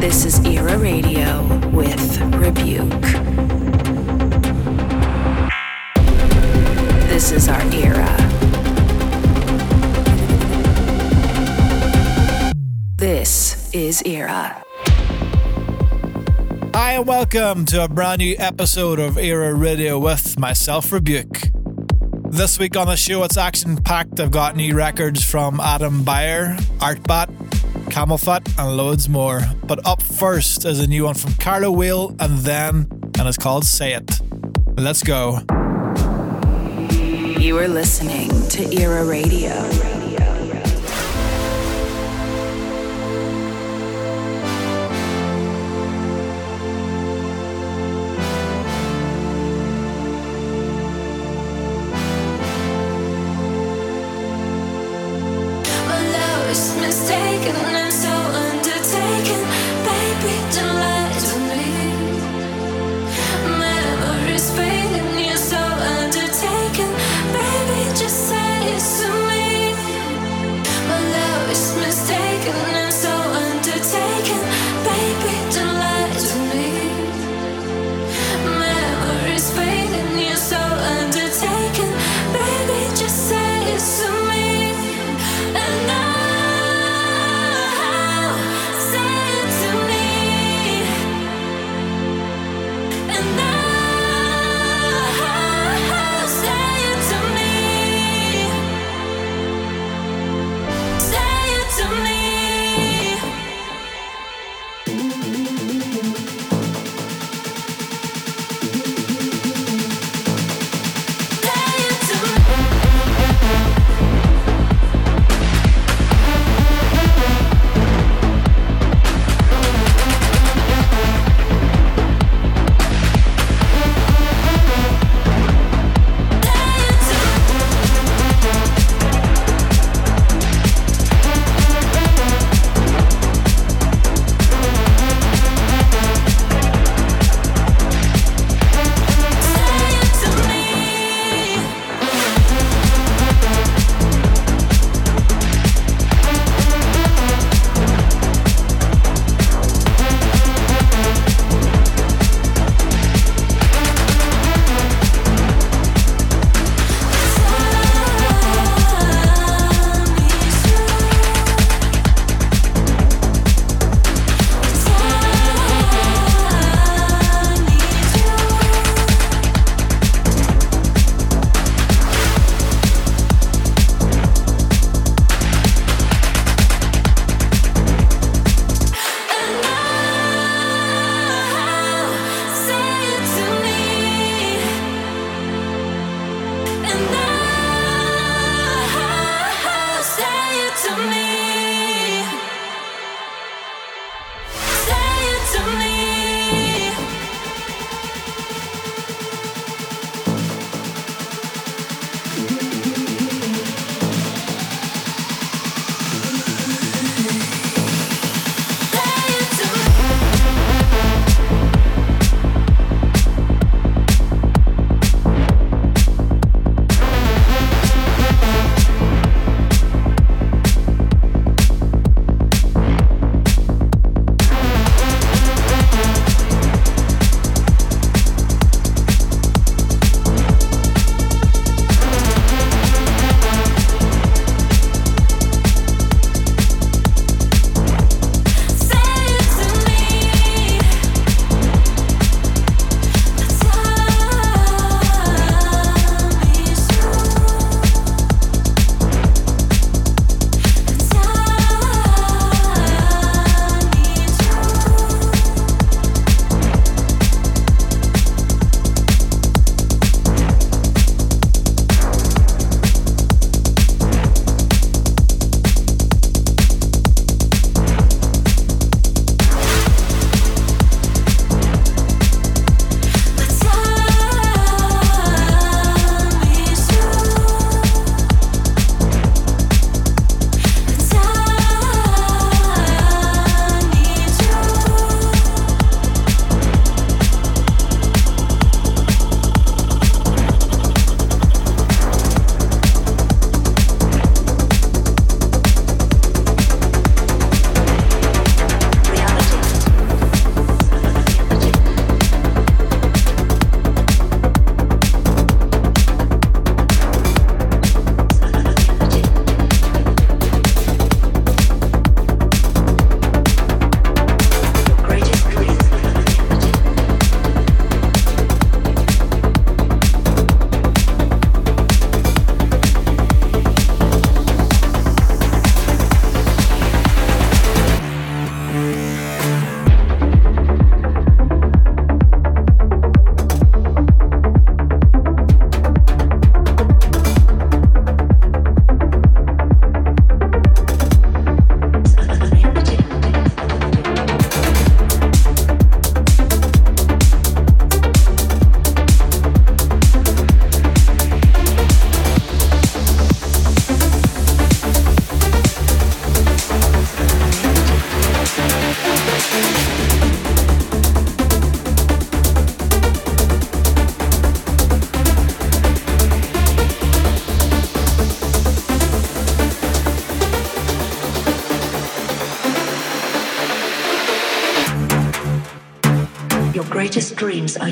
This is Era Radio with Rebuke. This is our era. This is Era. Hi, and welcome to a brand new episode of Era Radio with myself, Rebuke. This week on the show, it's action packed. I've got new records from Adam Beyer, Artbat, CamelPhat, and loads more. But up first is a new one from Carlo Whale and then, and it's called Say It. Let's go. You are listening to Era Radio.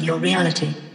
Your reality.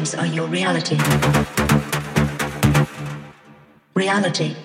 Dreams are your reality. Reality.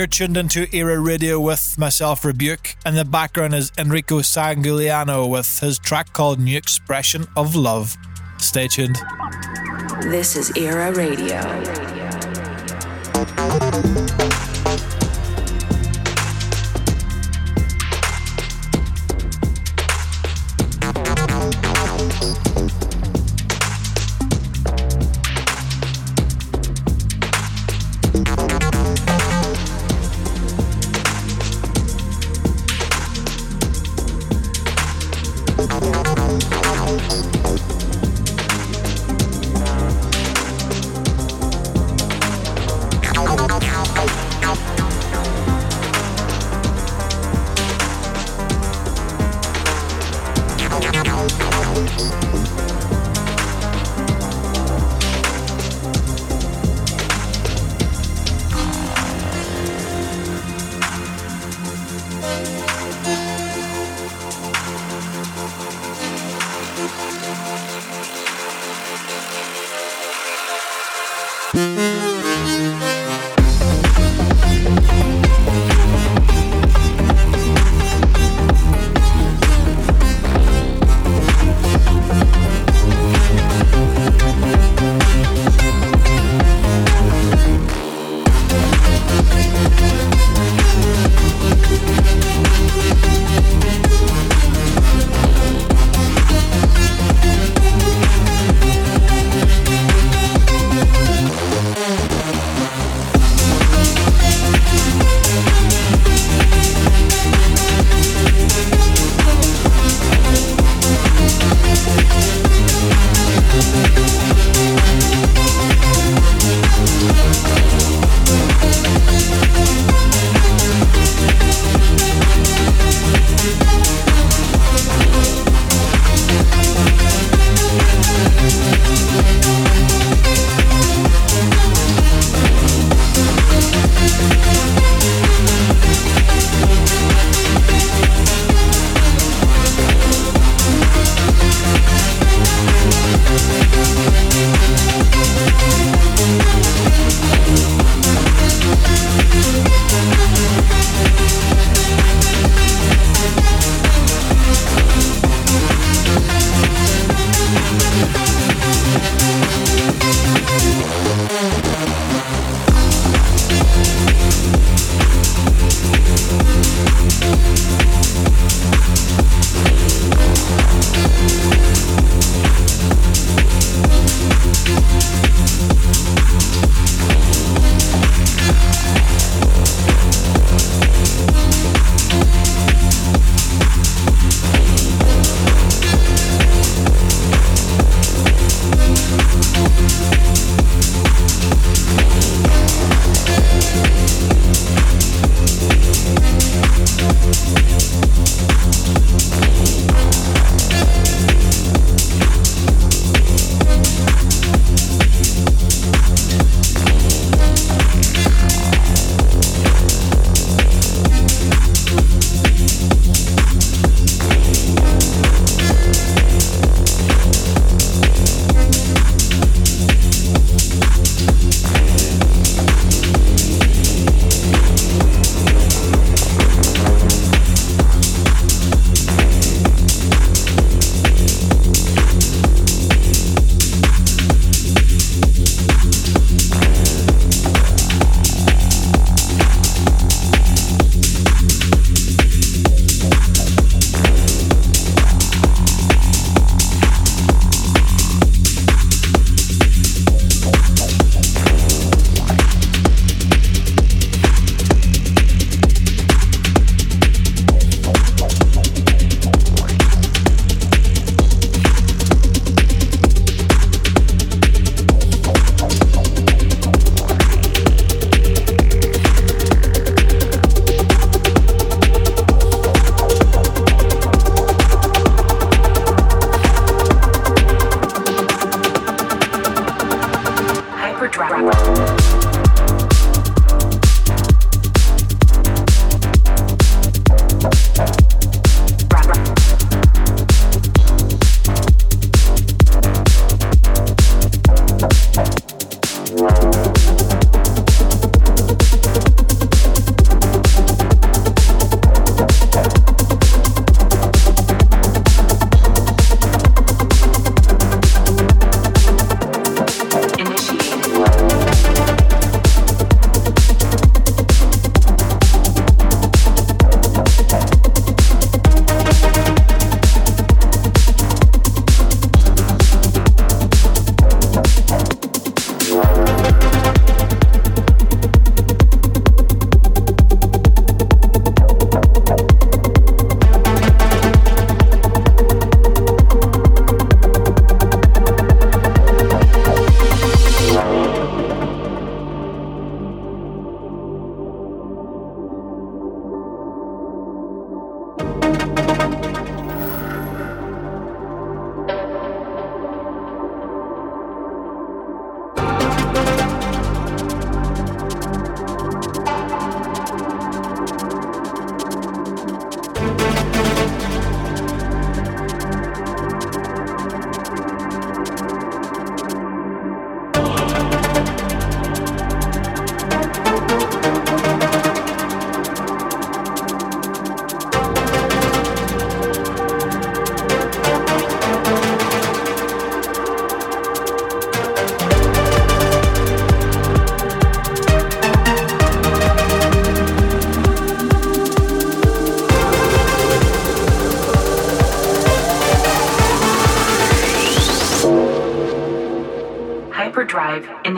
You're tuned into Era Radio with myself, Rebuke, and the background is Enrico Sangiuliano with his track called New Expression of Love. Stay tuned. This is Era Radio.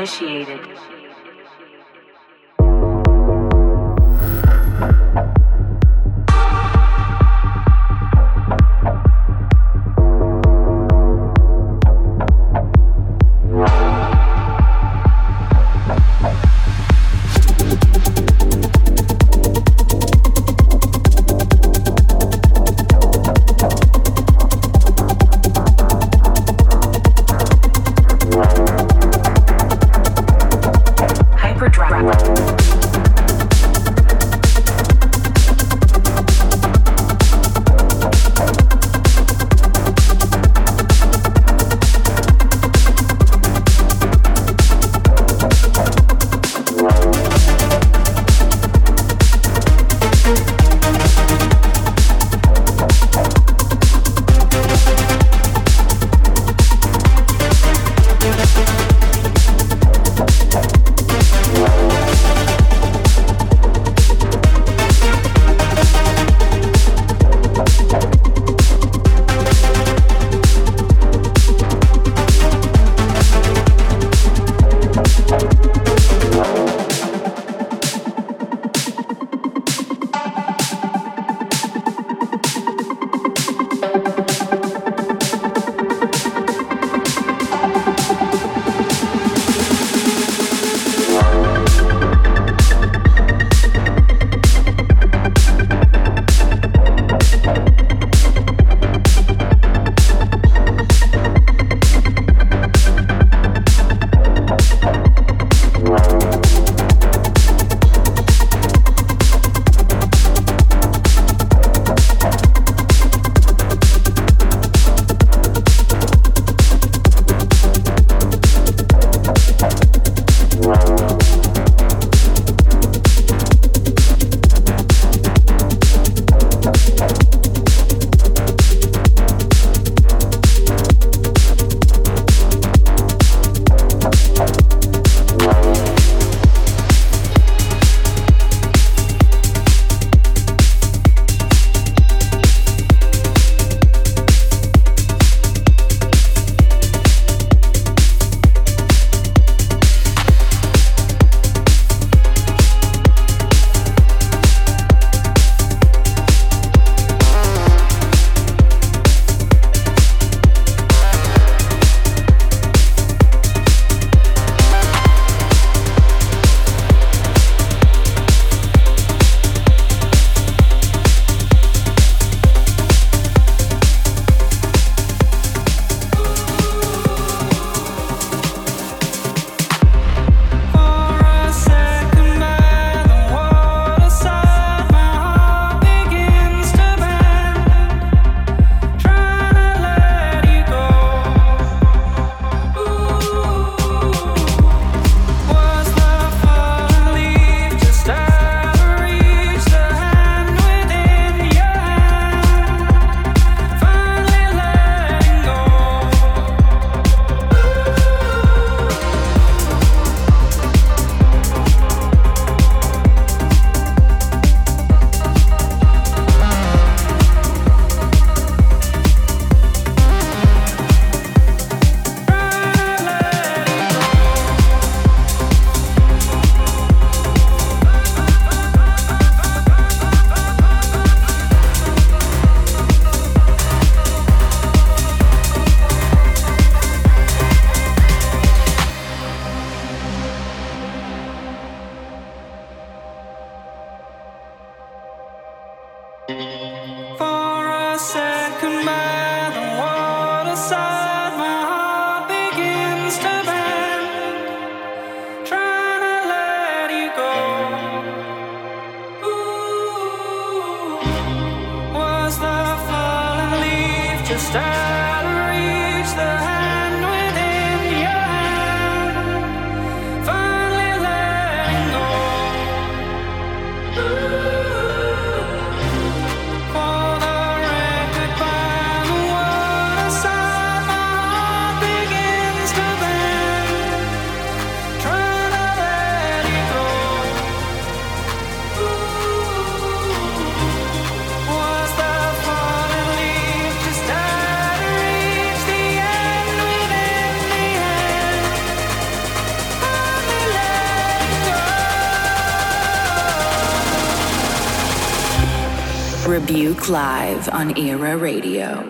Initiated. Live on Era Radio.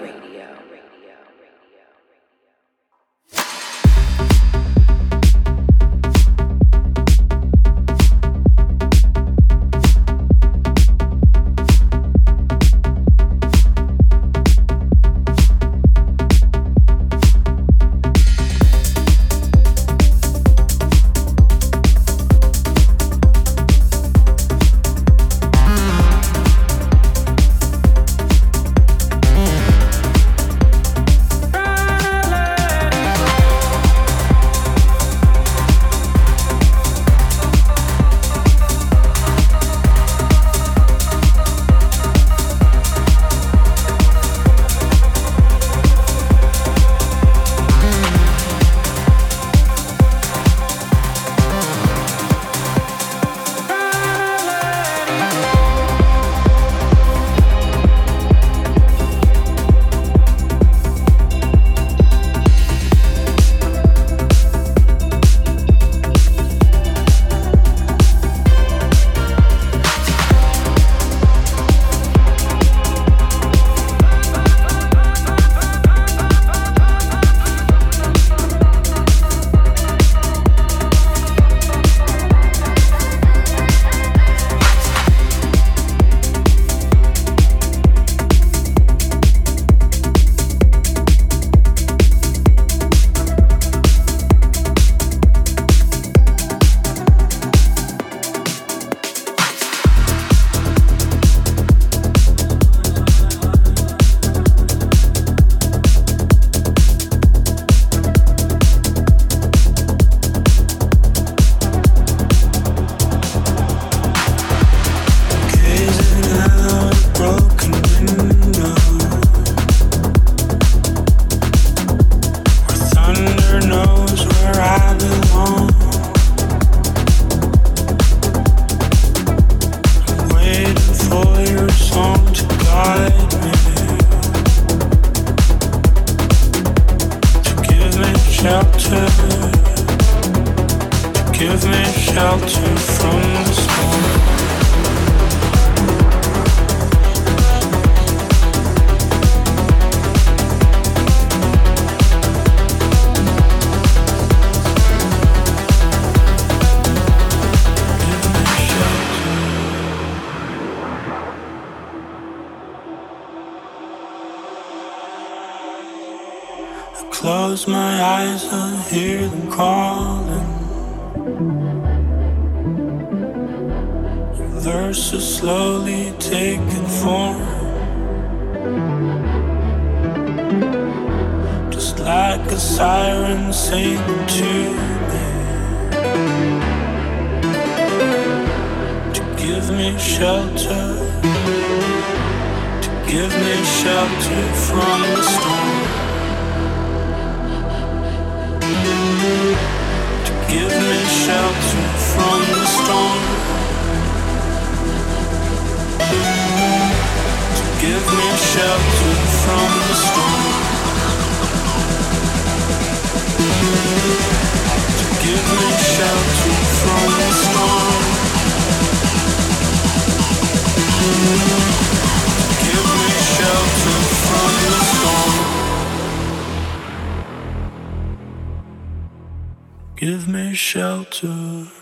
Give me shelter.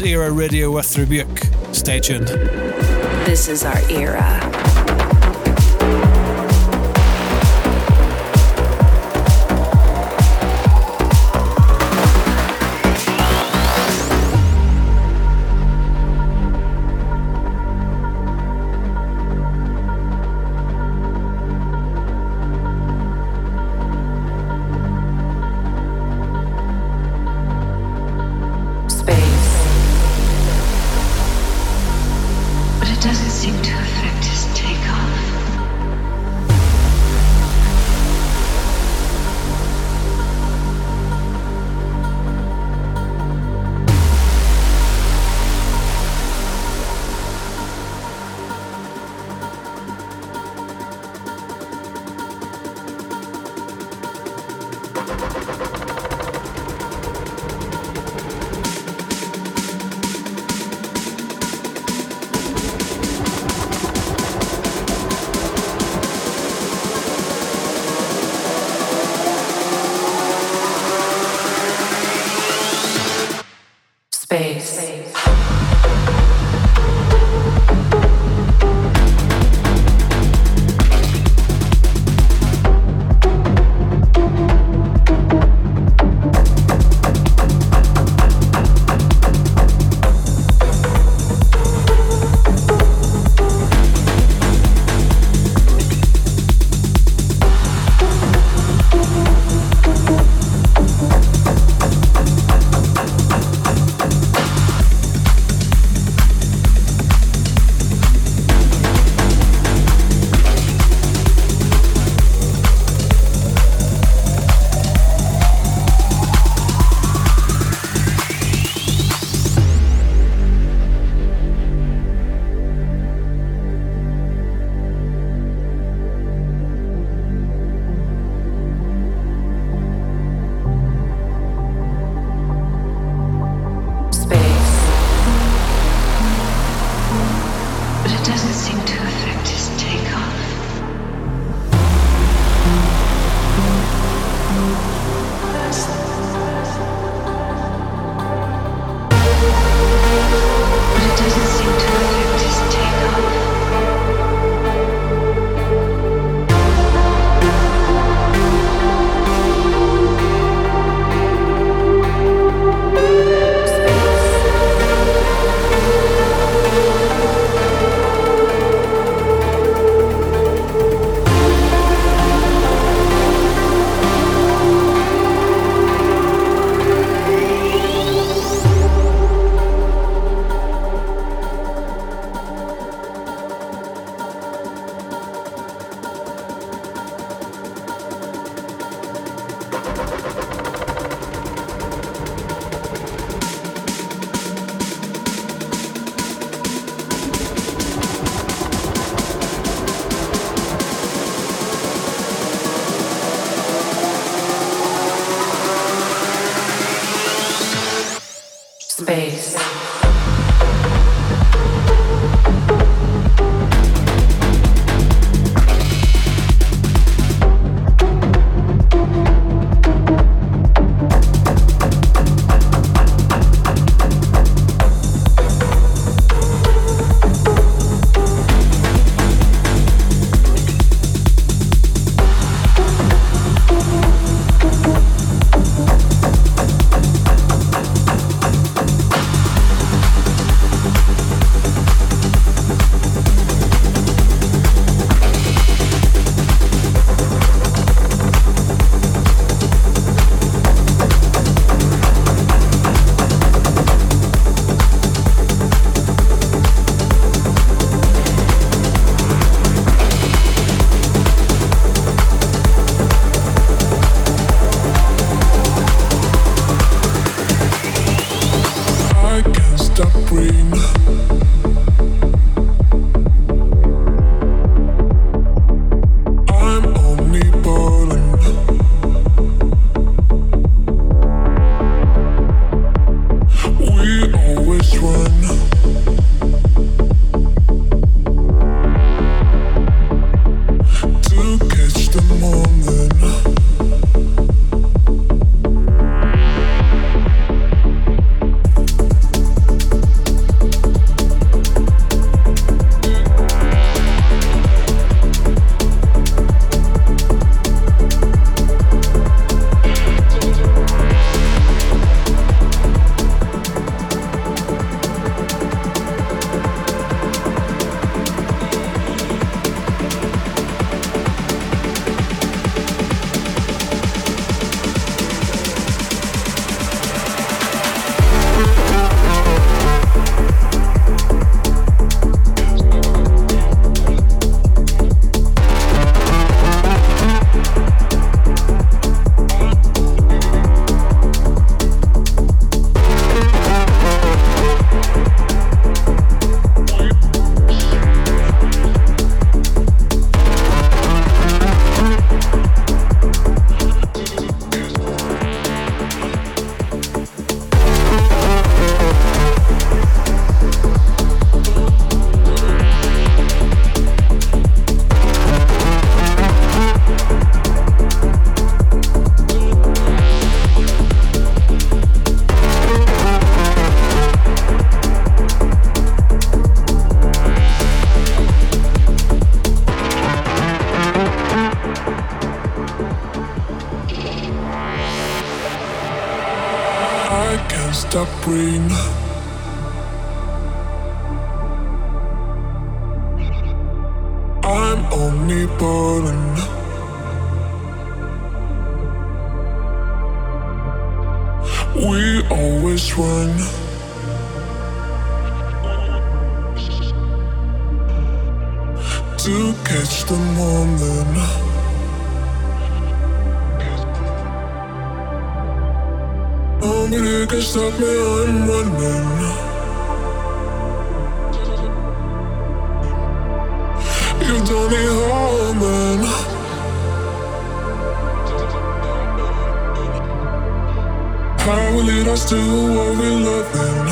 Is ERĀ Radio with Rebūke. Stay tuned. This is our era. Stop breathing. I'm omnipotent. We always run. To catch the moment. Nobody can stop me, I'm running. You've done me harm, man. How will lead us to what we loving?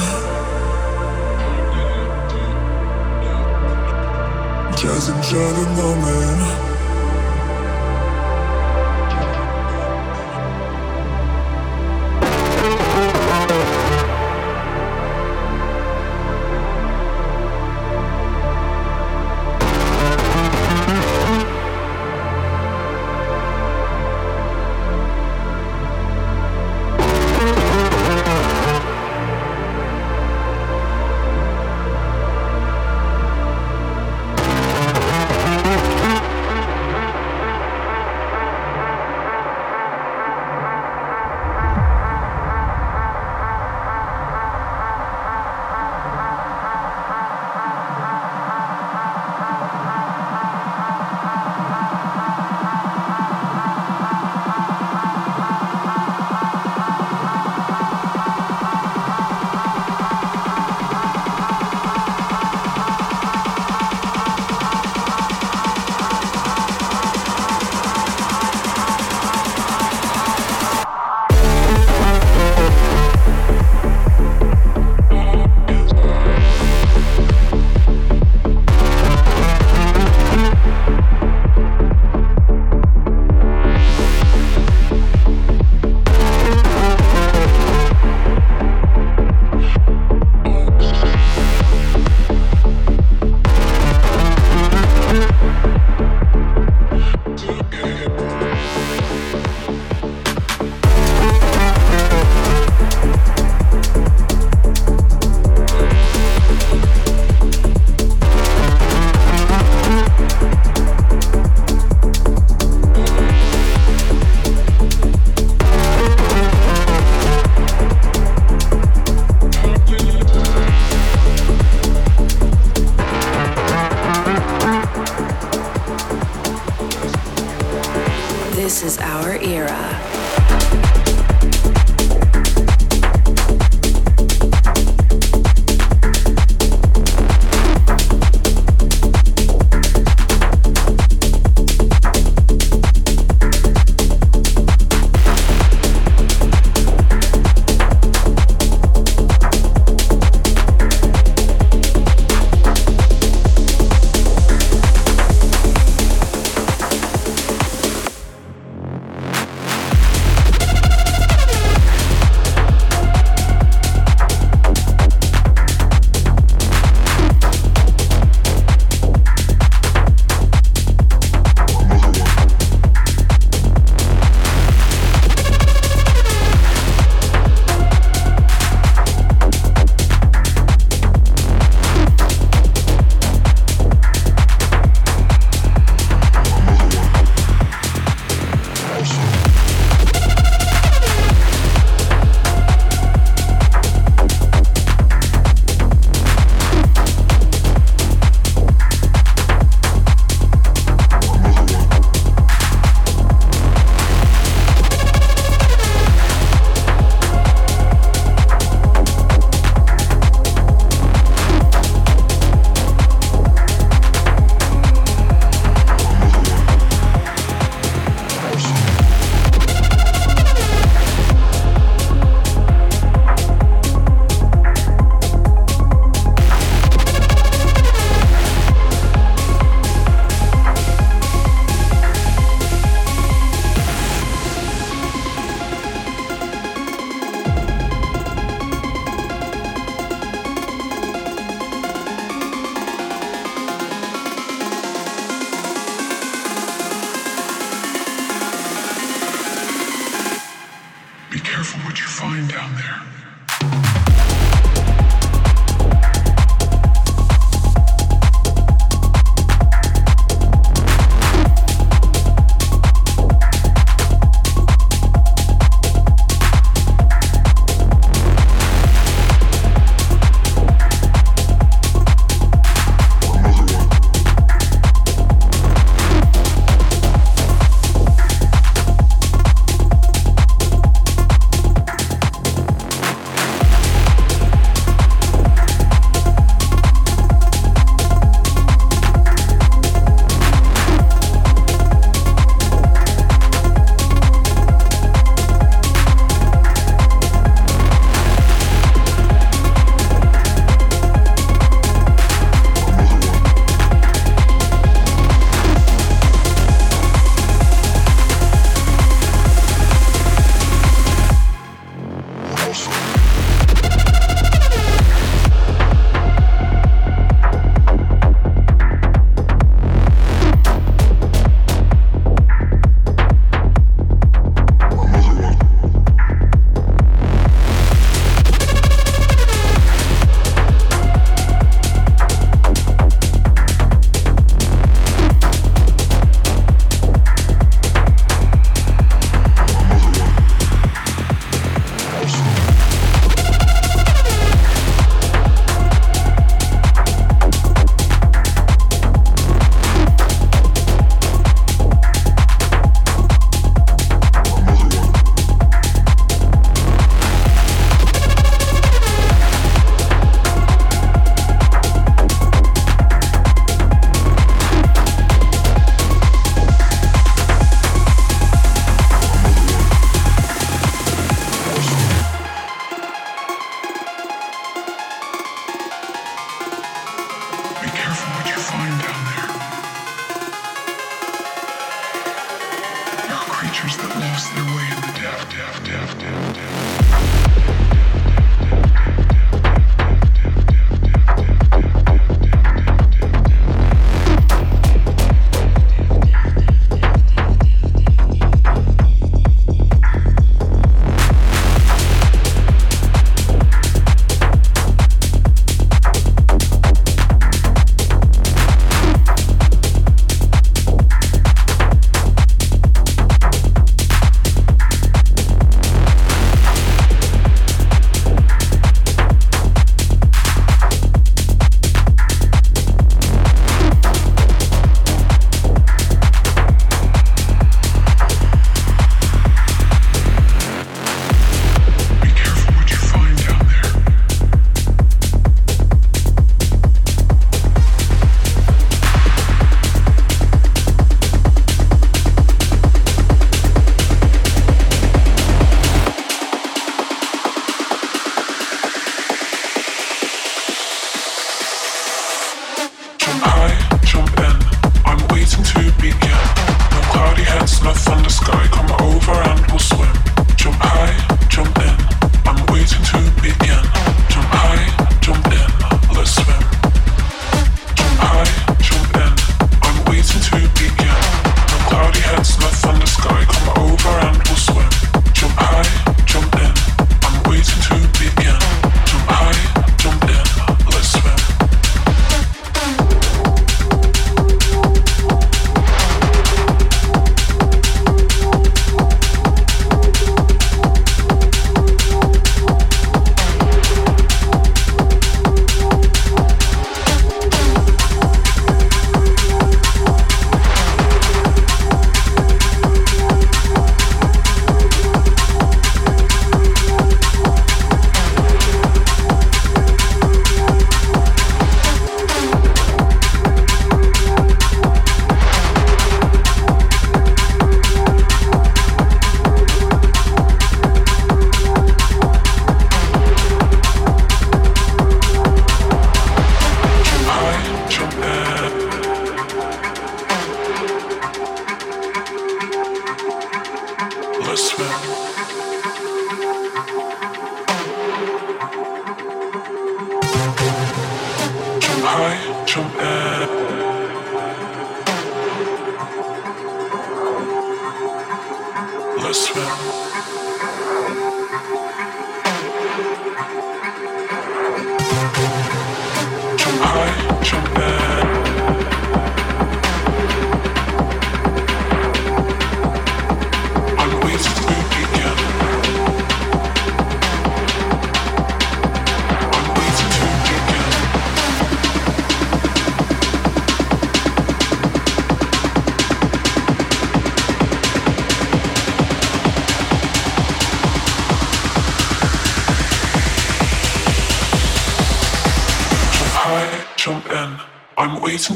Just enjoy the moment. der, der, der, der, der.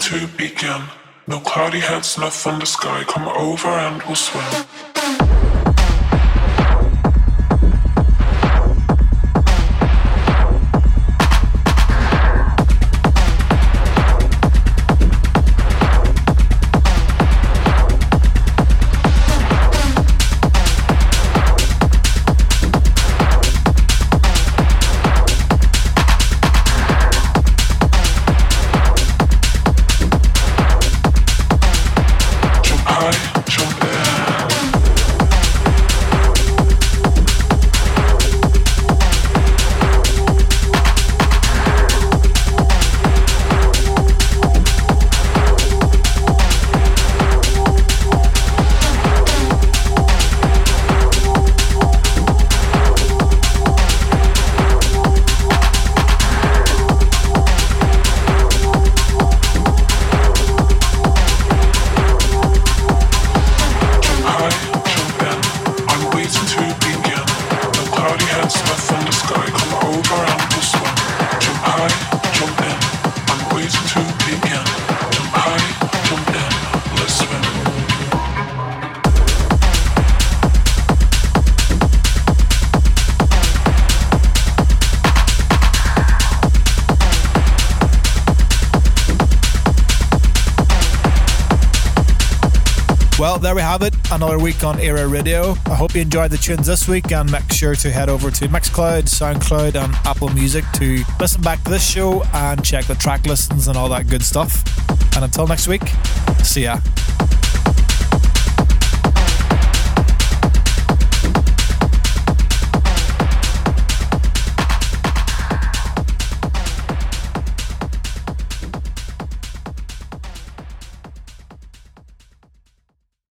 to begin. No cloudy heads left from the sky, come over and we'll swim. Another week on ERĀ Radio. I hope you enjoyed the tunes this week and make sure to head over to Mixcloud, Soundcloud, and Apple Music to listen back to this show and check the track listings and all that good stuff. And until next week, see ya.